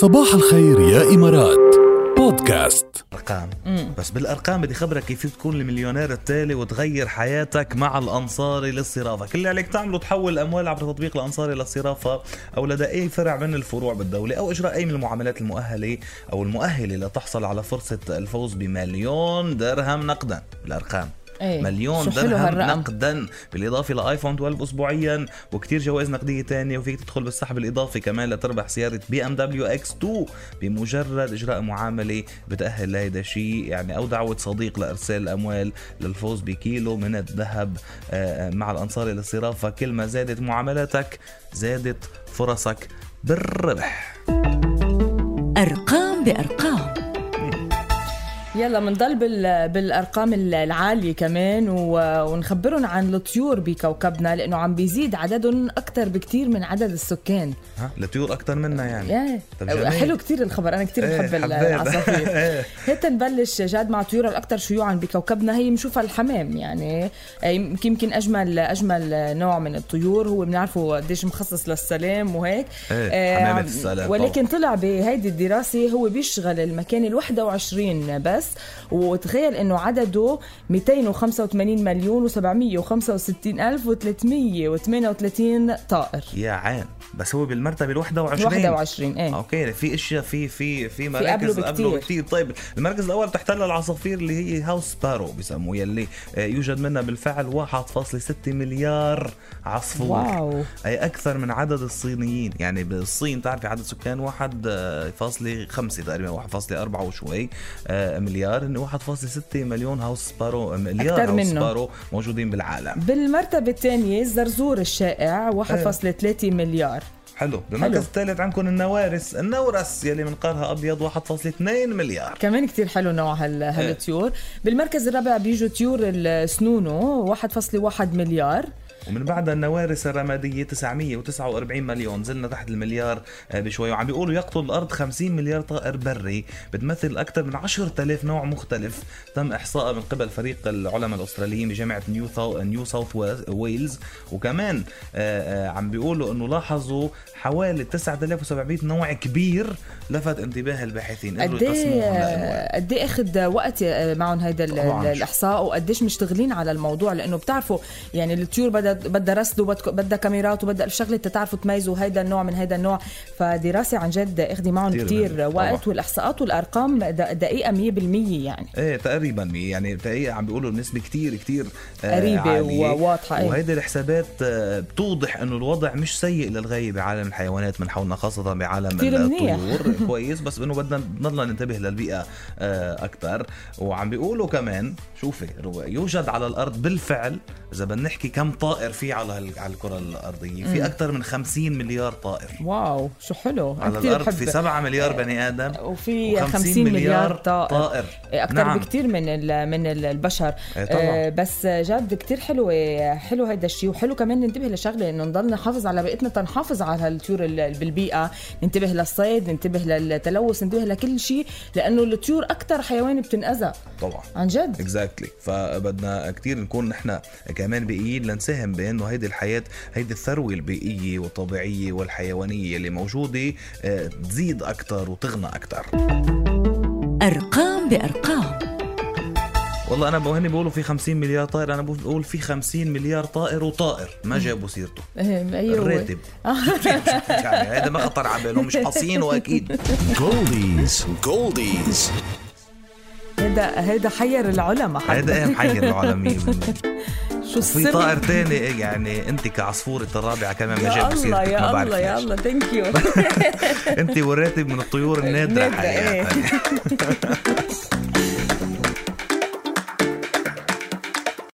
صباح الخير يا إمارات. بودكاست. أرقام. بس بالأرقام بدي خبرك كيف تكون المليونير التالي وتغير حياتك مع الانصاري للصرافة. كل اللي عليك تعمله تحول الاموال عبر تطبيق الانصاري للصرافه أو لدى أي فرع من الفروع بالدولة أو إجراء أي من المعاملات المؤهلة أو المؤهلة لتحصل على فرصة الفوز بمليون درهم نقدا. الارقام إيه. مليون درهم. نقدا بالإضافة لايفون 12 اسبوعيا وكتير جوائز نقدية تانية وفيك تدخل بالسحب الإضافي كمان لتربح سيارة BMW X 2 بمجرد إجراء معاملة بتأهل لهيدا الشيء يعني أو دعوة صديق لإرسال الأموال للفوز بكيلو من الذهب آه، مع الانصاري للصرافه كل ما زادت معاملاتك زادت فرصك بالربح أرقام بأرقام يلا بنضل بال... بالأرقام العالية كمان. ونخبرهم عن الطيور بكوكبنا لأنه عم بيزيد عددهم أكثر بكتير من عدد السكان. ها الطيور أكثر منا يعني. جميل. حلو كتير الخبر. أنا كتير إيه، بحب حبيت. العصافير. إيه. هيك نبلش جاد مع الطيور الاكثر شيوعا بكوكبنا. هي بنشوفها الحمام يعني. آه، يمكن اجمل أجمل نوع من الطيور. هو بنعرفه قديش مخصص للسلام وهيك. إيه، آه، حمامة عم- السلام. ولكن طلع بهيدي الدراسة هو بيشغل المكان ال 21 بس. وتخيل إنه عدده 285 مليون و765 ألف و338 طائر. يا عين بس هو بالمرتبة ال 21 21 إيه. okay في إشياء في في في مراكز بكتير. قبله بكثير طيب المركز الأول تحتل العصافير اللي هي house sparrow بسموه يلي آه، يوجد منها بالفعل 1.6 مليار عصفور. wow. أي أكثر من عدد الصينيين. يعني بالصين تعرفي عدد سكان 1.5 تقريبا 1.4 وشوي آه، مليار إن 1.6 مليون house sparrow مليار أكتر هاوس منه. sparrow موجودين بالعالم. بالمرتبة الثانية الزرزور الشائع 1.3 مليار. حلو. بالمركز. الثالث عندكم النوارس. النورس يلي منقارها أبيض 1.2 مليار. كمان كتير حلو نوع هال هالطيور. بالمركز الرابع بيجوا طيور السنونو 1.1 مليار. ومن بعدها النوارس الرمادية 949 مليون زلنا تحت المليار آه، بشوي وعم بيقولوا يقتل الأرض 50 مليار طائر بري بتمثل أكثر من 10000 نوع مختلف تم إحصائها من قبل فريق العلماء الأستراليين بجامعة نيو. نيو ساوث ويلز وكمان آه، آه، عم بيقولوا أنه لاحظوا حوالي 9700 نوع كبير لفت انتباه الباحثين قد. إيه قد إيه أخذ وقت معهم هيدا. الإحصاء وقديش مشتغلين على الموضوع لأنه بتعرفوا يعني الطيور بدها بدها رصد وبدها بدها كاميرات وبدها ألف شغلة تتعرفوا تميزوا هيدا النوع من هيدا النوع فدراسة عن جد اخذي معهم مهم. وقت طبعاً. والإحصاءات والأرقام د- دقيقة 100% يعني إيه تقريبا يعني تقريبا عم بيقولوا النسبة كتير كتير آه، قريبة عالية. وواضحة، إيه. وهيدي الحسابات آه، بتوضح إنه الوضع مش سيء للغاية بعالم الحيوانات من حولنا خاصة بعالم. الطيور كويس بس إنه بدنا نضلنا ننتبه للبيئة آه، أكثر وعم بيقولوا كمان شوفي يوجد على الأرض بالفعل إذا بدنا نحكي كم طائر في على على الكرة الأرضية. في أكثر من 50 مليار طائر. wow شو حلو. على الأرض بحب في 7 مليار بني آدم وفي و50 50 مليار طائر, طائر. أكثر نعم. بكثير من من ال- البشر. إيه طبعاً. آه، بس جد كتير حلو حلو هيدا الشيء وحلو كمان ننتبه لشغلة إنه نضل نحافظ على بيئتنا تنحافظ على هالطيور ال- بالبيئة. ننتبه للصيد ننتبه للتلوث ننتبه لكل شيء لأنه الطيور أكثر حيوان بتنأذى. طبعا. عن جد؟ exactly فبدنا كتير نكون نحن كمان بيئيين لنساهم بأنه هيدي الحياة هيدي الثروة البيئية والطبيعية والحيوانية اللي موجودة آه، تزيد أكثر وتغنى أكثر أرقام بأرقام. والله أنا وهن بيقولوا في 50 مليار طائر أنا بقول في 50 مليار طائر وطائر. ما جابوا سيرته. إيه، أيوه. الراتب. يعني هذا ما خطر على بالهم مش حاصينه أكيد جولديز جولديز هيدا هيدا حير العلماء. هذا إيه محير العالمية شو في السر طائر تاني يعني أنت كعصفورة الرابعة كمان ما يا جابوا الله يا الله يا. الله ثانك يو أنت والراتب من الطيور النادرة نادرة، حقيقة.